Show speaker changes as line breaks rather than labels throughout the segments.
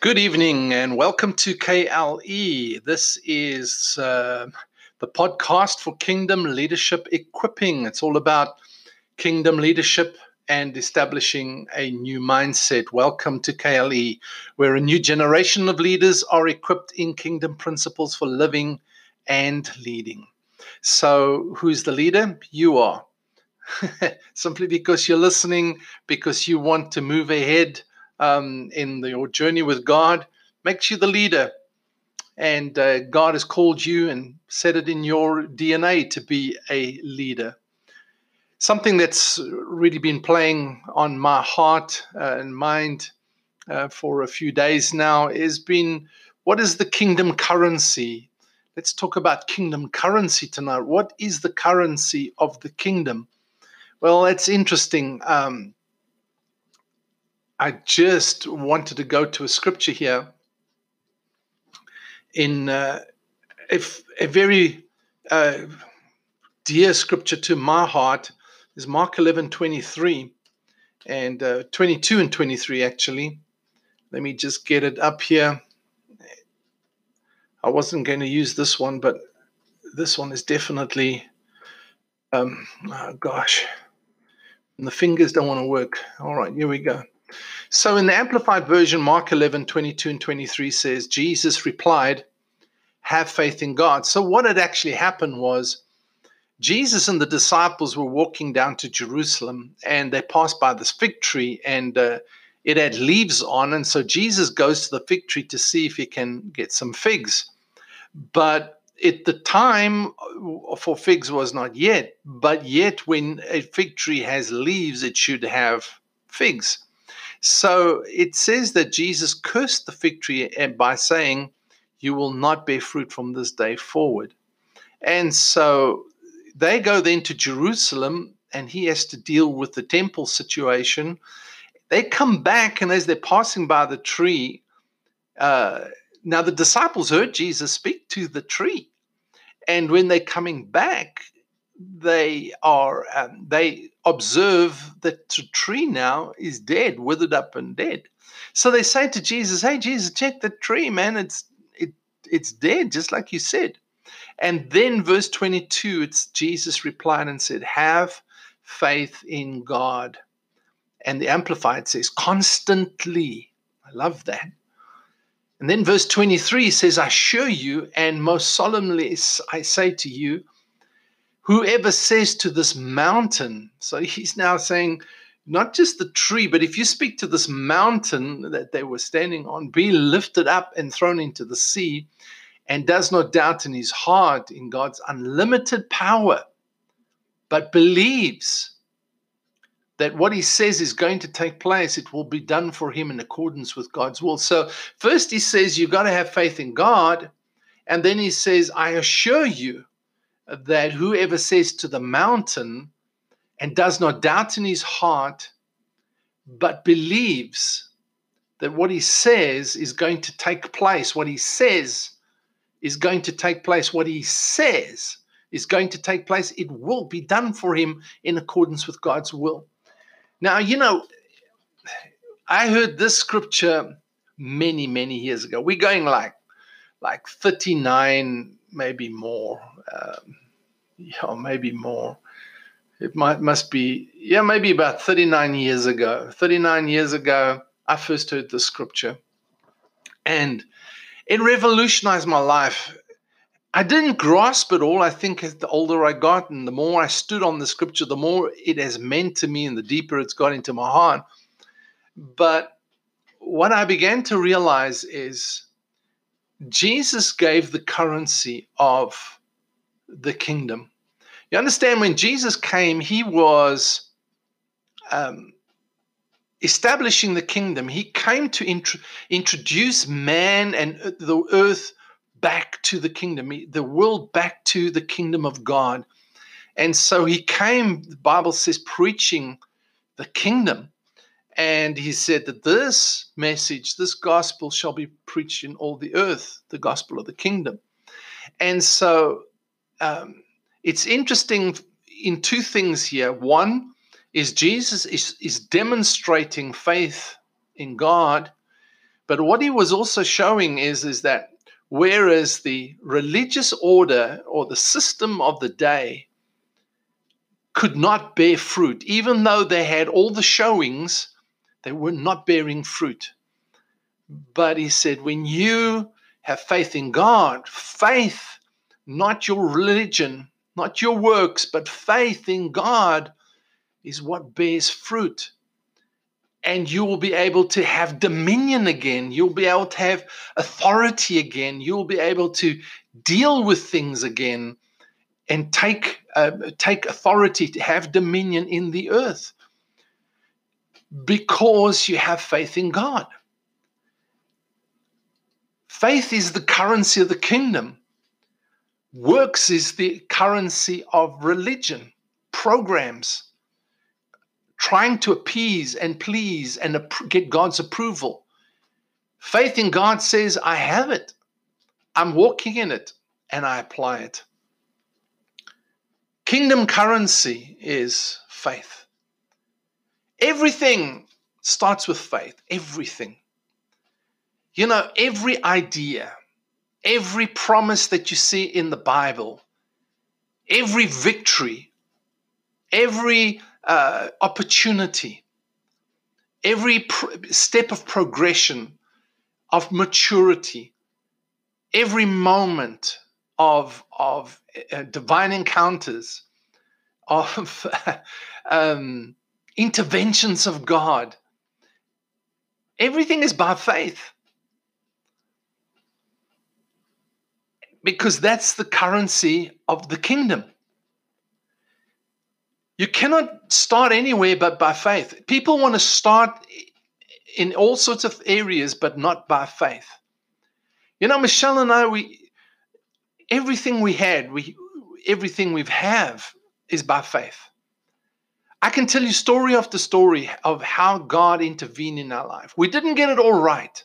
Good evening and welcome to KLE. This is uh, the podcast for Kingdom Leadership Equipping. It's all about kingdom leadership and establishing a new mindset. Welcome to KLE, where a new generation of leaders are equipped in kingdom principles for living and leading. So, who's the leader? You are. Simply because you're listening, because you want to move ahead um, in the, your journey with God makes you the leader. And uh, God has called you and set it in your DNA to be a leader. Something that's really been playing on my heart uh, and mind uh, for a few days now has been what is the kingdom currency? Let's talk about kingdom currency tonight. What is the currency of the kingdom? Well, it's interesting. Um, I just wanted to go to a scripture here in uh, a, a very uh, dear scripture to my heart is Mark 11 23 and uh, 22 and 23 actually. Let me just get it up here. I wasn't going to use this one, but this one is definitely, um, oh gosh, and the fingers don't want to work. All right, here we go. So in the Amplified Version, Mark 11, 22 and 23 says, Jesus replied, Have faith in God. So what had actually happened was Jesus and the disciples were walking down to Jerusalem and they passed by this fig tree and uh, it had leaves on. And so Jesus goes to the fig tree to see if he can get some figs. But at the time for figs was not yet, but yet when a fig tree has leaves, it should have figs. So it says that Jesus cursed the fig tree by saying, You will not bear fruit from this day forward. And so they go then to Jerusalem, and he has to deal with the temple situation. They come back, and as they're passing by the tree, uh, now the disciples heard Jesus speak to the tree. And when they're coming back, they are um, they observe that the tree now is dead, withered up and dead. So they say to Jesus, "Hey, Jesus, check the tree, man. It's it it's dead, just like you said." And then verse 22, it's Jesus replied and said, "Have faith in God." And the Amplified says, "Constantly." I love that. And then verse 23 says, I assure you, and most solemnly I say to you, whoever says to this mountain, so he's now saying, not just the tree, but if you speak to this mountain that they were standing on, be lifted up and thrown into the sea, and does not doubt in his heart in God's unlimited power, but believes that what he says is going to take place, it will be done for him in accordance with God's will. So, first he says, You've got to have faith in God. And then he says, I assure you that whoever says to the mountain and does not doubt in his heart, but believes that what he says is going to take place, what he says is going to take place, what he says is going to take place, it will be done for him in accordance with God's will. Now, you know, I heard this scripture many, many years ago. We're going like like 39, maybe more um, yeah, maybe more. It might must be yeah, maybe about 39 years ago. 39 years ago, I first heard the scripture, and it revolutionized my life. I didn't grasp it all. I think the older I got and the more I stood on the scripture, the more it has meant to me and the deeper it's got into my heart. But what I began to realize is Jesus gave the currency of the kingdom. You understand, when Jesus came, he was um, establishing the kingdom. He came to int- introduce man and the earth back to the kingdom, the world back to the kingdom of God. And so he came, the Bible says, preaching the kingdom. And he said that this message, this gospel shall be preached in all the earth, the gospel of the kingdom. And so um, it's interesting in two things here. One is Jesus is, is demonstrating faith in God But what he was also showing is, is that whereas the religious order or the system of the day could not bear fruit, even though they had all the showings, they were not bearing fruit. But he said, when you have faith in God, faith, not your religion, not your works, but faith in God is what bears fruit. And you will be able to have dominion again. You'll be able to have authority again. You'll be able to deal with things again and take, uh, take authority to have dominion in the earth because you have faith in God. Faith is the currency of the kingdom. Works is the currency of religion, programs, trying to appease and please and get God's approval. Faith in God says, I have it, I'm walking in it, and I apply it. Kingdom currency is faith. Everything starts with faith. Everything. You know, every idea, every promise that you see in the Bible, every victory, every uh, opportunity, every pr- step of progression, of maturity, every moment of, of uh, divine encounters, of um, interventions of God. Everything is by faith. Because that's the currency of the kingdom. You cannot start anywhere but by faith. People want to start in all sorts of areas, but not by faith. You know, Michelle and I, we everything we had, we everything we have is by faith. I can tell you story after story of how God intervened in our life. We didn't get it all right,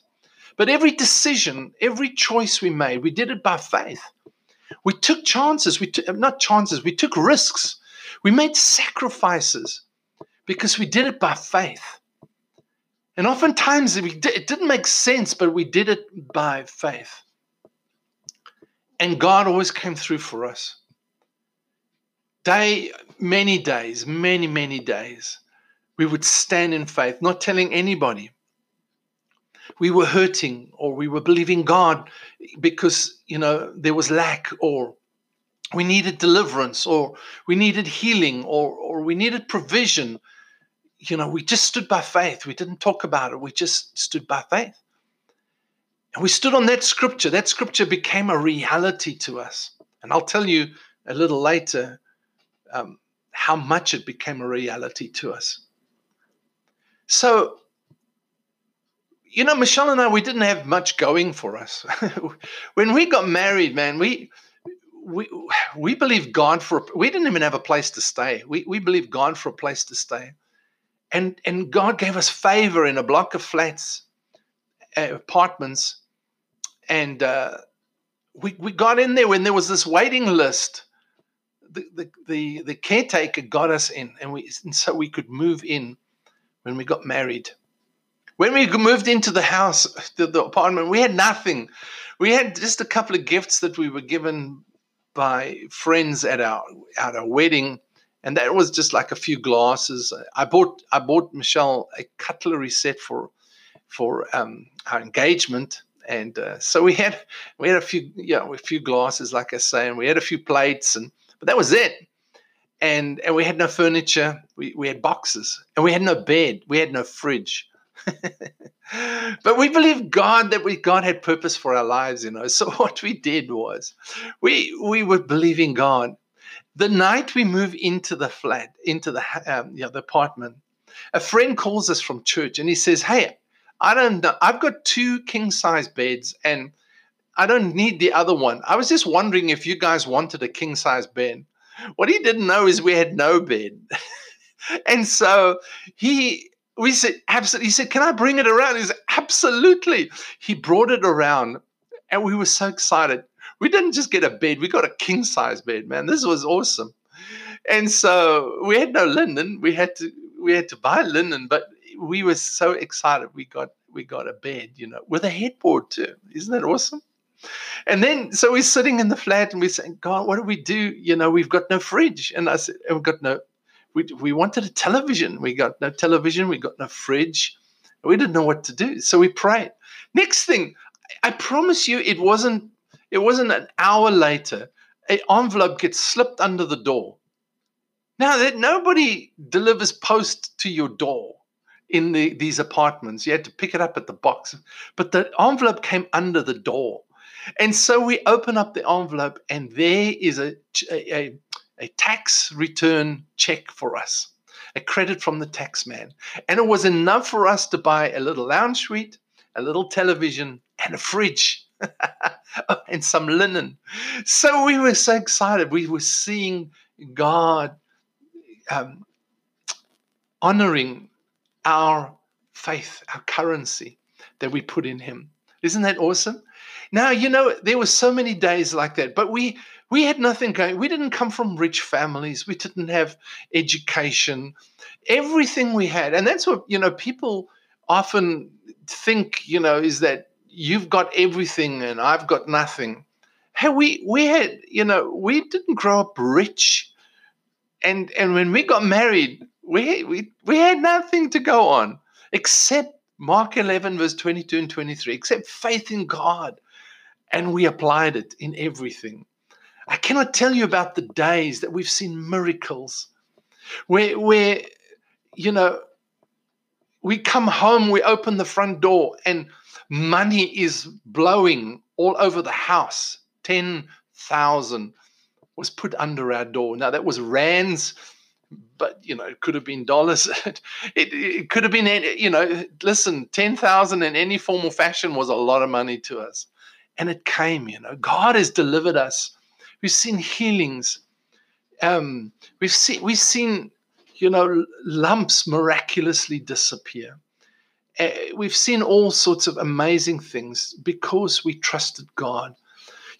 but every decision, every choice we made, we did it by faith. We took chances, we took not chances, we took risks. We made sacrifices because we did it by faith. And oftentimes it didn't make sense, but we did it by faith. And God always came through for us day, many days, many, many days, we would stand in faith, not telling anybody. We were hurting or we were believing God because, you know, there was lack or we needed deliverance or we needed healing or, or we needed provision. You know, we just stood by faith. We didn't talk about it. We just stood by faith. And we stood on that scripture. That scripture became a reality to us. And I'll tell you a little later um, how much it became a reality to us. So, you know, Michelle and I, we didn't have much going for us. when we got married, man, we we we believed God for we didn't even have a place to stay. We we believed God for a place to stay, and and God gave us favor in a block of flats, uh, apartments, and uh, we we got in there when there was this waiting list the, the, the, caretaker got us in, and, we, and so we could move in when we got married. When we moved into the house, the, the apartment, we had nothing. We had just a couple of gifts that we were given by friends at our at our wedding, and that was just like a few glasses. I bought I bought Michelle a cutlery set for for um, our engagement, and uh, so we had we had a few yeah a few glasses, like I say, and we had a few plates, and but that was it. And and we had no furniture. We we had boxes, and we had no bed. We had no fridge. but we believed God that we God had purpose for our lives, you know. So what we did was, we we were believing God. The night we move into the flat, into the um, yeah, the apartment, a friend calls us from church and he says, "Hey, I don't know. I've got two king size beds and I don't need the other one. I was just wondering if you guys wanted a king size bed. What he didn't know is we had no bed. and so he we said absolutely he said, Can I bring it around? He said, Absolutely. He brought it around and we were so excited. We didn't just get a bed, we got a king size bed, man. This was awesome. And so we had no linen. We had to we had to buy linen, but we were so excited we got we got a bed, you know, with a headboard too. Isn't that awesome? And then, so we're sitting in the flat and we're saying, God, what do we do? You know, we've got no fridge. And I said, we've got no, we, we wanted a television. We got no television. We got no fridge. We didn't know what to do. So we prayed. Next thing, I promise you, it wasn't, it wasn't an hour later, an envelope gets slipped under the door. Now that nobody delivers post to your door in the, these apartments, you had to pick it up at the box. But the envelope came under the door. And so we open up the envelope, and there is a, a, a tax return check for us, a credit from the tax man. And it was enough for us to buy a little lounge suite, a little television, and a fridge. and some linen. So we were so excited. We were seeing God um, honoring our faith, our currency that we put in Him. Isn't that awesome? Now, you know, there were so many days like that, but we we had nothing going. We didn't come from rich families. We didn't have education. Everything we had, and that's what, you know, people often think, you know, is that you've got everything and I've got nothing. Hey, we we had, you know, we didn't grow up rich. And and when we got married, we we we had nothing to go on except Mark 11, verse 22 and 23, except faith in God. And we applied it in everything. I cannot tell you about the days that we've seen miracles where, where you know, we come home, we open the front door, and money is blowing all over the house. 10,000 was put under our door. Now, that was rands but you know, it could have been dollars. it, it could have been, you know, listen, 10,000 in any form or fashion was a lot of money to us. And it came, you know, God has delivered us. We've seen healings. Um, we've seen, we've seen, you know, lumps miraculously disappear. Uh, we've seen all sorts of amazing things because we trusted God.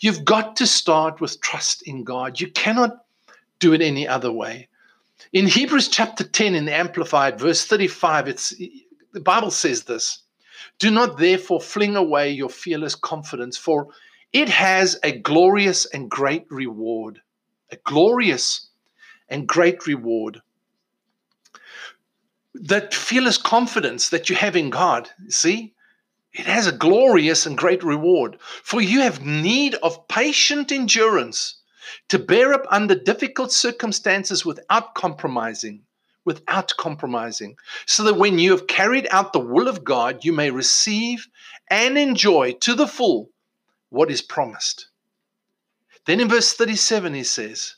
You've got to start with trust in God. You cannot do it any other way. In Hebrews chapter 10 in the Amplified, verse 35, it's the Bible says this Do not therefore fling away your fearless confidence, for it has a glorious and great reward. A glorious and great reward. That fearless confidence that you have in God, see, it has a glorious and great reward. For you have need of patient endurance to bear up under difficult circumstances without compromising, without compromising, so that when you have carried out the will of God, you may receive and enjoy to the full what is promised. Then in verse 37, he says,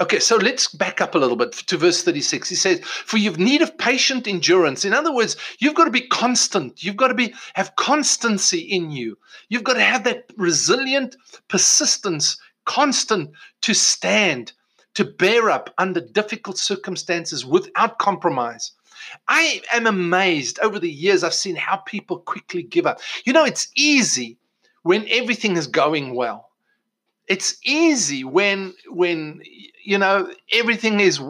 Okay, so let's back up a little bit to verse 36. He says, For you've need of patient endurance. In other words, you've got to be constant. You've got to be have constancy in you. You've got to have that resilient persistence constant to stand, to bear up under difficult circumstances without compromise. I am amazed over the years I've seen how people quickly give up. You know, it's easy when everything is going well. It's easy when when you know everything is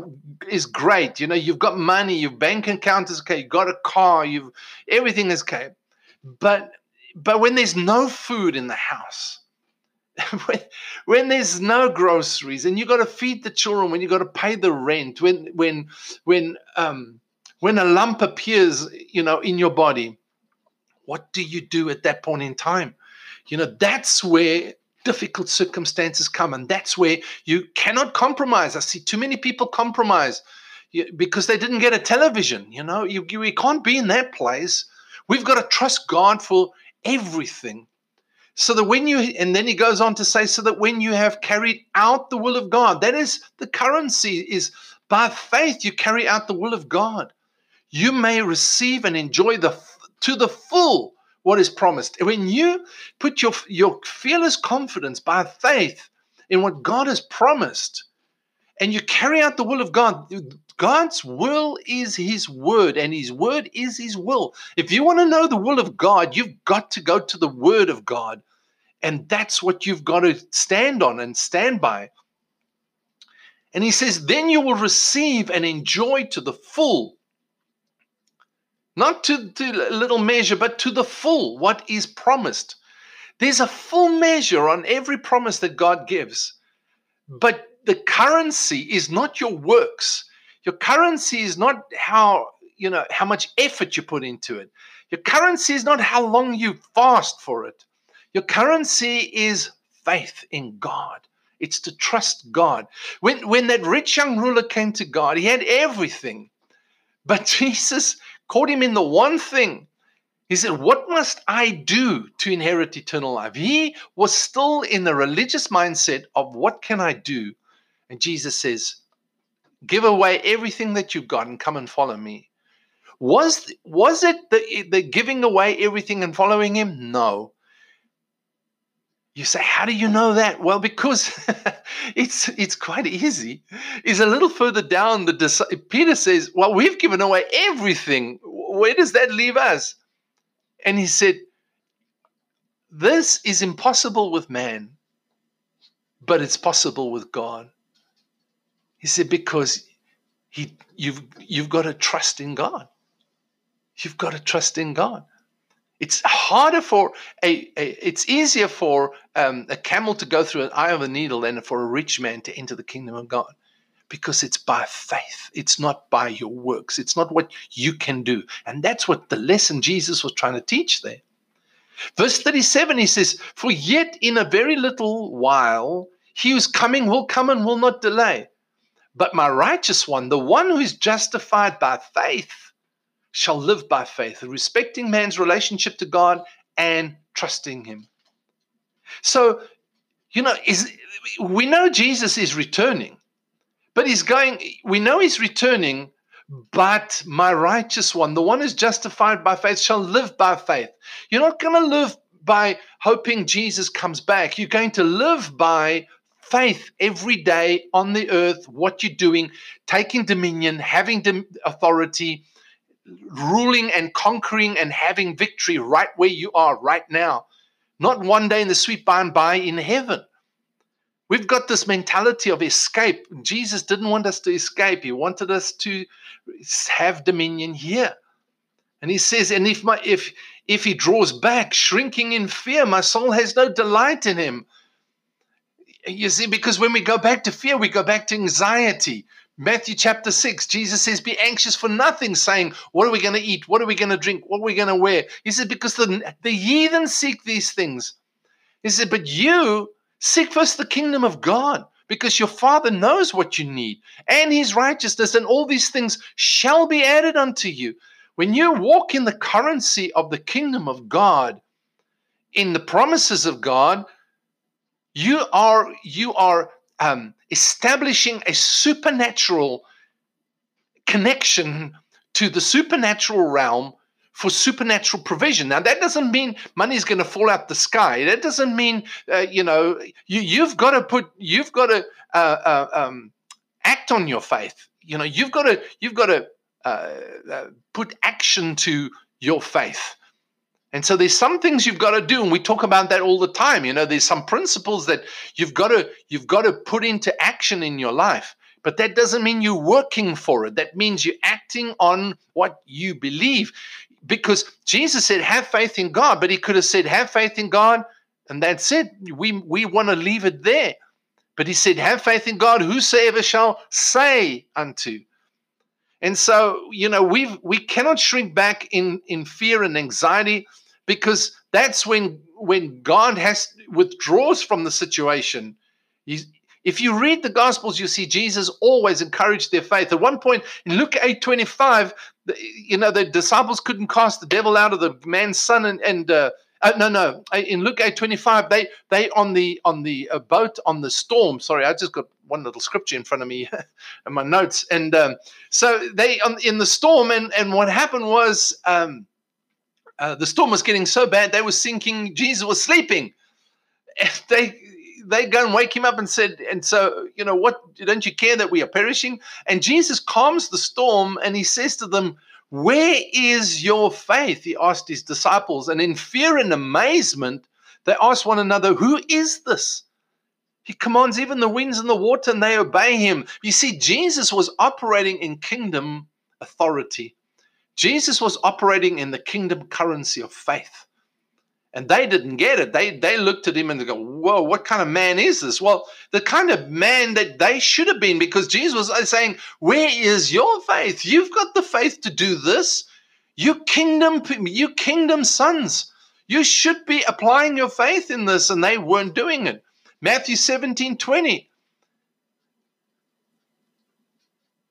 is great. You know, you've got money, your bank account is okay, you've got a car, you've everything is okay. But but when there's no food in the house, when, when there's no groceries and you got to feed the children, when you got to pay the rent, when when when um, when a lump appears, you know, in your body, what do you do at that point in time? You know, that's where difficult circumstances come, and that's where you cannot compromise. I see too many people compromise because they didn't get a television. You know, you, you we can't be in that place. We've got to trust God for everything so that when you and then he goes on to say so that when you have carried out the will of god that is the currency is by faith you carry out the will of god you may receive and enjoy the to the full what is promised. When you put your your fearless confidence by faith in what god has promised and you carry out the will of god God's will is his word, and his word is his will. If you want to know the will of God, you've got to go to the word of God. And that's what you've got to stand on and stand by. And he says, then you will receive and enjoy to the full not to, to little measure, but to the full, what is promised. There's a full measure on every promise that God gives. But the currency is not your works. Your currency is not how, you know, how much effort you put into it. Your currency is not how long you fast for it. Your currency is faith in God. It's to trust God. When, when that rich young ruler came to God, he had everything. But Jesus caught him in the one thing. He said, What must I do to inherit eternal life? He was still in the religious mindset of what can I do? And Jesus says, Give away everything that you've got and come and follow me. Was, was it the, the giving away everything and following him? No. You say, how do you know that? Well, because it's it's quite easy. Is a little further down. The Peter says, "Well, we've given away everything. Where does that leave us?" And he said, "This is impossible with man, but it's possible with God." He said, "Because he, you've you've got to trust in God. You've got to trust in God." It's harder for a, a it's easier for um, a camel to go through an eye of a needle than for a rich man to enter the kingdom of God because it's by faith. It's not by your works. It's not what you can do. And that's what the lesson Jesus was trying to teach there. Verse 37, he says, For yet in a very little while, he who's coming will come and will not delay. But my righteous one, the one who is justified by faith, shall live by faith, respecting man's relationship to God and trusting him. So, you know, is we know Jesus is returning, but he's going, we know he's returning, but my righteous one, the one who's justified by faith, shall live by faith. You're not going to live by hoping Jesus comes back. You're going to live by faith every day on the earth, what you're doing, taking dominion, having authority, ruling and conquering and having victory right where you are right now, not one day in the sweet by and by in heaven. We've got this mentality of escape. Jesus didn't want us to escape, He wanted us to have dominion here. And He says, and if my if if he draws back, shrinking in fear, my soul has no delight in him. You see, because when we go back to fear, we go back to anxiety. Matthew chapter 6, Jesus says, Be anxious for nothing, saying, What are we going to eat? What are we going to drink? What are we going to wear? He said, Because the, the heathen seek these things. He said, But you seek first the kingdom of God, because your Father knows what you need and his righteousness, and all these things shall be added unto you. When you walk in the currency of the kingdom of God, in the promises of God, you are you are um, establishing a supernatural connection to the supernatural realm for supernatural provision. Now, that doesn't mean money is going to fall out the sky. That doesn't mean, uh, you know, you, you've got to put, you've got to uh, uh, um, act on your faith. You know, you've got to, you've got to uh, uh, put action to your faith. And so there's some things you've got to do, and we talk about that all the time. You know, there's some principles that you've got to you've got to put into action in your life. But that doesn't mean you're working for it. That means you're acting on what you believe. Because Jesus said, have faith in God, but he could have said, have faith in God, and that's it. We we want to leave it there. But he said, have faith in God, whosoever shall say unto. And so, you know, we we cannot shrink back in in fear and anxiety because that's when when God has withdraws from the situation. He's, if you read the Gospels, you see Jesus always encouraged their faith. At one point in Luke 8 25, you know, the disciples couldn't cast the devil out of the man's son. And, and uh, uh, no, no, in Luke 8 25, they, they on the, on the uh, boat on the storm. Sorry, I just got one little scripture in front of me in my notes. And um, so they on, in the storm, and, and what happened was, um, uh, the storm was getting so bad they were sinking. Jesus was sleeping. And they they go and wake him up and said, and so you know what? Don't you care that we are perishing? And Jesus calms the storm and he says to them, "Where is your faith?" He asked his disciples, and in fear and amazement they asked one another, "Who is this?" He commands even the winds and the water, and they obey him. You see, Jesus was operating in kingdom authority. Jesus was operating in the kingdom currency of faith. And they didn't get it. They they looked at him and they go, Whoa, what kind of man is this? Well, the kind of man that they should have been, because Jesus was uh, saying, Where is your faith? You've got the faith to do this. You kingdom, you kingdom sons. You should be applying your faith in this, and they weren't doing it. Matthew 17, 20.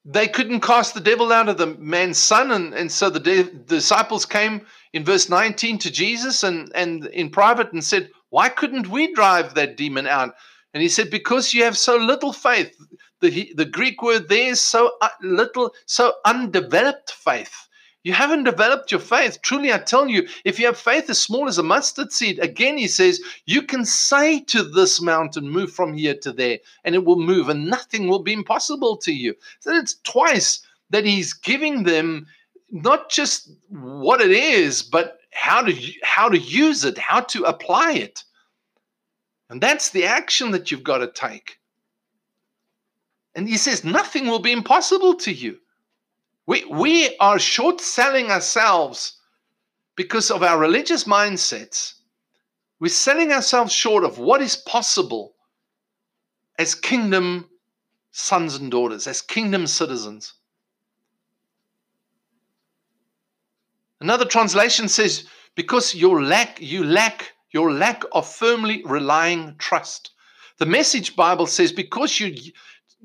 They couldn't cast the devil out of the man's son, and, and so the, de- disciples came in verse 19 to Jesus and, and in private and said, Why couldn't we drive that demon out? And he said, Because you have so little faith. The, the Greek word there is so uh, little, so undeveloped faith. You haven't developed your faith. Truly, I tell you, if you have faith as small as a mustard seed, again, he says, you can say to this mountain, move from here to there, and it will move, and nothing will be impossible to you. So it's twice that he's giving them not just what it is, but how to how to use it, how to apply it. And that's the action that you've got to take. And he says, nothing will be impossible to you. We, we are short selling ourselves because of our religious mindsets. We're selling ourselves short of what is possible as kingdom sons and daughters, as kingdom citizens. Another translation says, because you lack, you lack your lack of firmly relying trust. The message Bible says, because you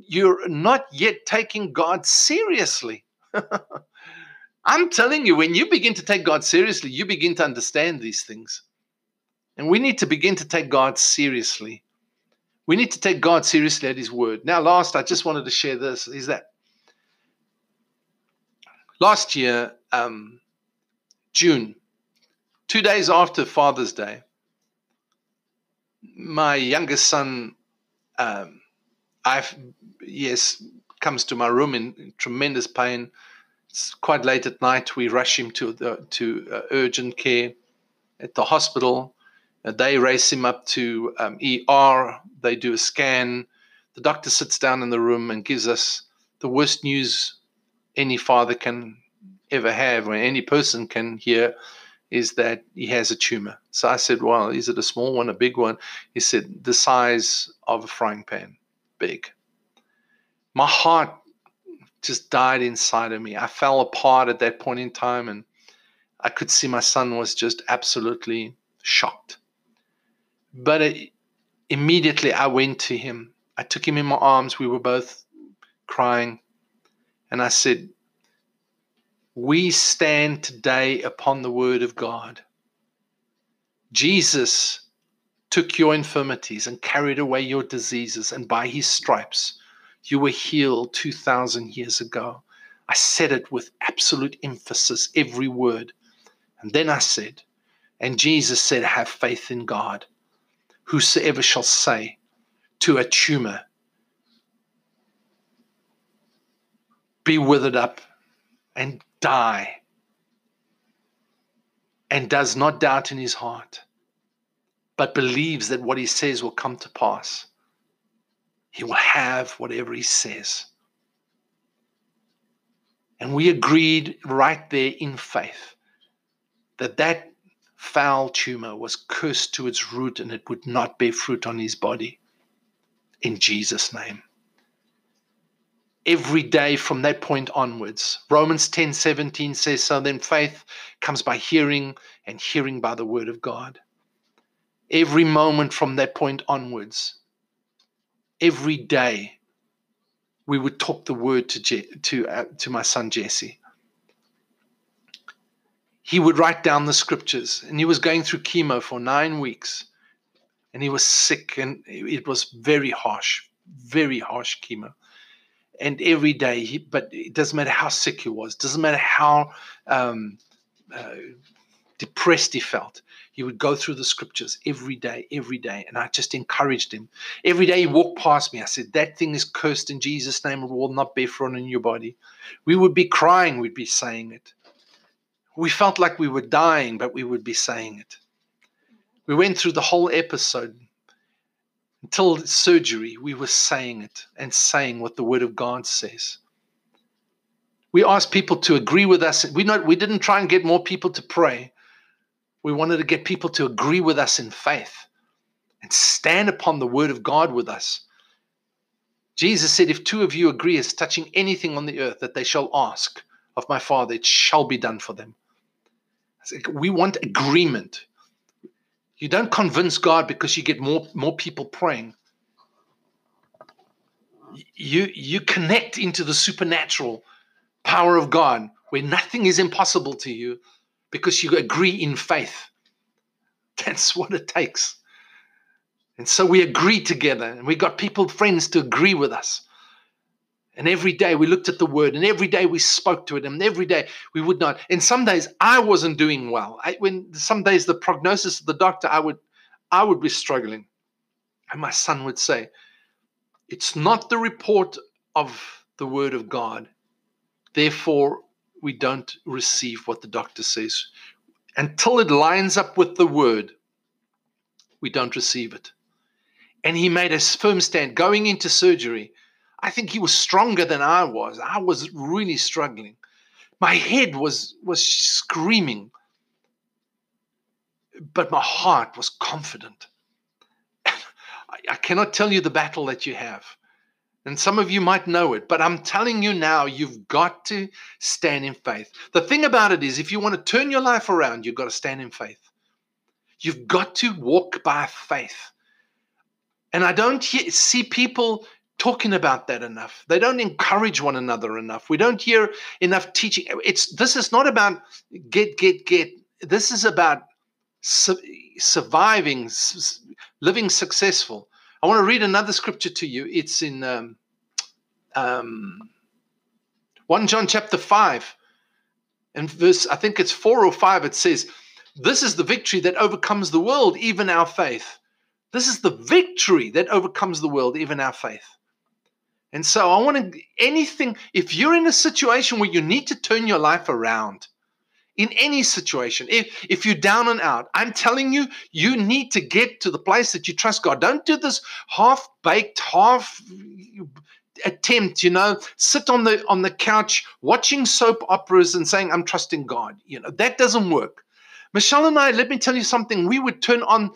you're not yet taking God seriously. I'm telling you, when you begin to take God seriously, you begin to understand these things. And we need to begin to take God seriously. We need to take God seriously at His word. Now, last, I just wanted to share this is that last year, um, June, two days after Father's Day, my youngest son, um, I've, yes, comes to my room in, tremendous pain it's quite late at night. We rush him to the to uh, urgent care at the hospital. Uh, they race him up to um, ER. They do a scan. The doctor sits down in the room and gives us the worst news any father can ever have, or any person can hear, is that he has a tumor. So I said, Well, is it a small one, a big one? He said, The size of a frying pan, big. My heart just died inside of me. I fell apart at that point in time, and I could see my son was just absolutely shocked. But it, immediately I went to him. I took him in my arms. We were both crying. And I said, We stand today upon the word of God. Jesus took your infirmities and carried away your diseases, and by his stripes you were healed 2,000 years ago. I said it with absolute emphasis, every word. And then I said, and Jesus said, Have faith in God. Whosoever shall say to a tumor, Be withered up and die, and does not doubt in his heart, but believes that what he says will come to pass he will have whatever he says. And we agreed right there in faith that that foul tumor was cursed to its root and it would not bear fruit on his body. In Jesus' name. Every day from that point onwards. Romans 10 17 says, So then faith comes by hearing, and hearing by the word of God. Every moment from that point onwards, every day we would talk the word to Je- to uh, to my son Jesse. He would write down the scriptures, and he was going through chemo for nine weeks, and he was sick, and it was very harsh, very harsh chemo. And every day, he, but it doesn't matter how sick he was, doesn't matter how um, uh, depressed he felt he would go through the scriptures every day, every day. And I just encouraged him. Every day he walked past me, I said, That thing is cursed in Jesus' name and will not bear fruit in your body. We would be crying, we'd be saying it. We felt like we were dying, but we would be saying it. We went through the whole episode until surgery, we were saying it and saying what the Word of God says. We asked people to agree with us. We not we didn't try and get more people to pray. We wanted to get people to agree with us in faith and stand upon the word of God with us. Jesus said, If two of you agree as touching anything on the earth that they shall ask of my Father, it shall be done for them. We want agreement. You don't convince God because you get more, more people praying. You, you connect into the supernatural power of God where nothing is impossible to you because you agree in faith. That's what it takes. And so we agreed together and we got people, friends, to agree with us. And every day we looked at the word and every day we spoke to it and every day we would not. And some days I wasn't doing well. I, when some days the prognosis of the doctor, I would, I would be struggling. And my son would say, it's not the report of the word of God. Therefore, we don't receive what the doctor says. Until it lines up with the word, we don't receive it. And he made a firm stand going into surgery. I think he was stronger than I was. I was really struggling. My head was was screaming, but my heart was confident. I, cannot tell you the battle that you have. And some of you might know it, but I'm telling you now, you've got to stand in faith. The thing about it is, if you want to turn your life around, you've got to stand in faith. You've got to walk by faith. And I don't see people talking about that enough. They don't encourage one another enough. We don't hear enough teaching. It's this is not about get get get. This is about su- surviving, living successful. I want to read another scripture to you. It's in um, um, 1 John chapter 5 and verse, I think it's 4 or 5. It says, This is the victory that overcomes the world, even our faith. This is the victory that overcomes the world, even our faith. And so I want to, anything, if you're in a situation where you need to turn your life around, in any situation, if, if you're down and out, I'm telling you, you need to get to the place that you trust God. Don't do this half baked, half attempt, you know, sit on the on the couch watching soap operas and saying, I'm trusting God. You know, that doesn't work. Michelle and I, let me tell you something. We would turn on,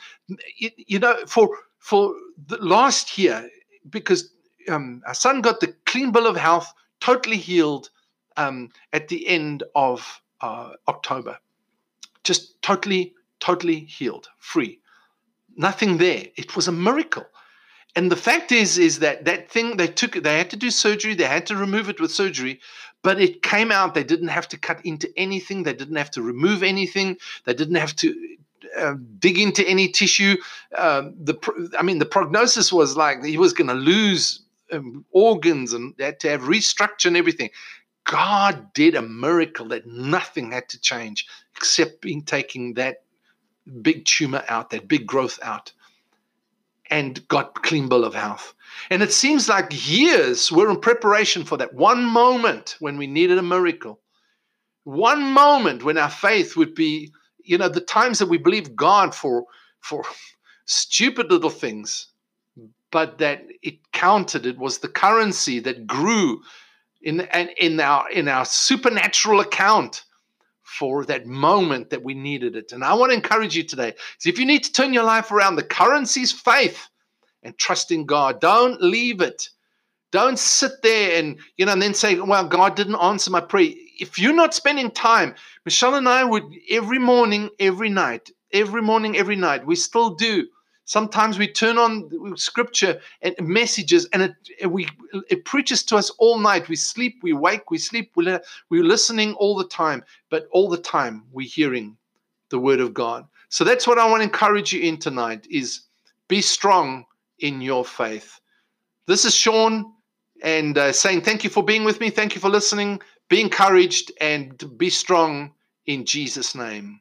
you know, for for the last year because um, our son got the clean bill of health, totally healed um, at the end of uh, October. Just totally, totally healed, free. Nothing there. It was a miracle. And the fact is, is that that thing they took, they had to do surgery, they had to remove it with surgery, but it came out. They didn't have to cut into anything, they didn't have to remove anything, they didn't have to uh, dig into any tissue. Uh, the, I mean, the prognosis was like he was going to lose um, organs and had to have restructure and everything. God did a miracle that nothing had to change except being taking that big tumor out, that big growth out, and got clean bill of health. And it seems like years were in preparation for that one moment when we needed a miracle. One moment when our faith would be, you know, the times that we believe God for for stupid little things, but that it counted. It was the currency that grew in, in, our, in our supernatural account for that moment that we needed it. And I want to encourage you today. So if you need to turn your life around, the currency's faith and trust in God. Don't leave it. Don't sit there and you know and then say, "Well, God didn't answer my prayer." If you're not spending time, Michelle and I would every morning, every night, every morning, every night, we still do Sometimes we turn on scripture and messages, and it we it preaches to us all night. We sleep, we wake, we sleep, we're, we're listening all the time, but all the time we're hearing the word of God. So that's what I want to encourage you in tonight: is be strong in your faith. This is Sean, and uh, saying thank you for being with me. Thank you for listening. Be encouraged and be strong in Jesus' name.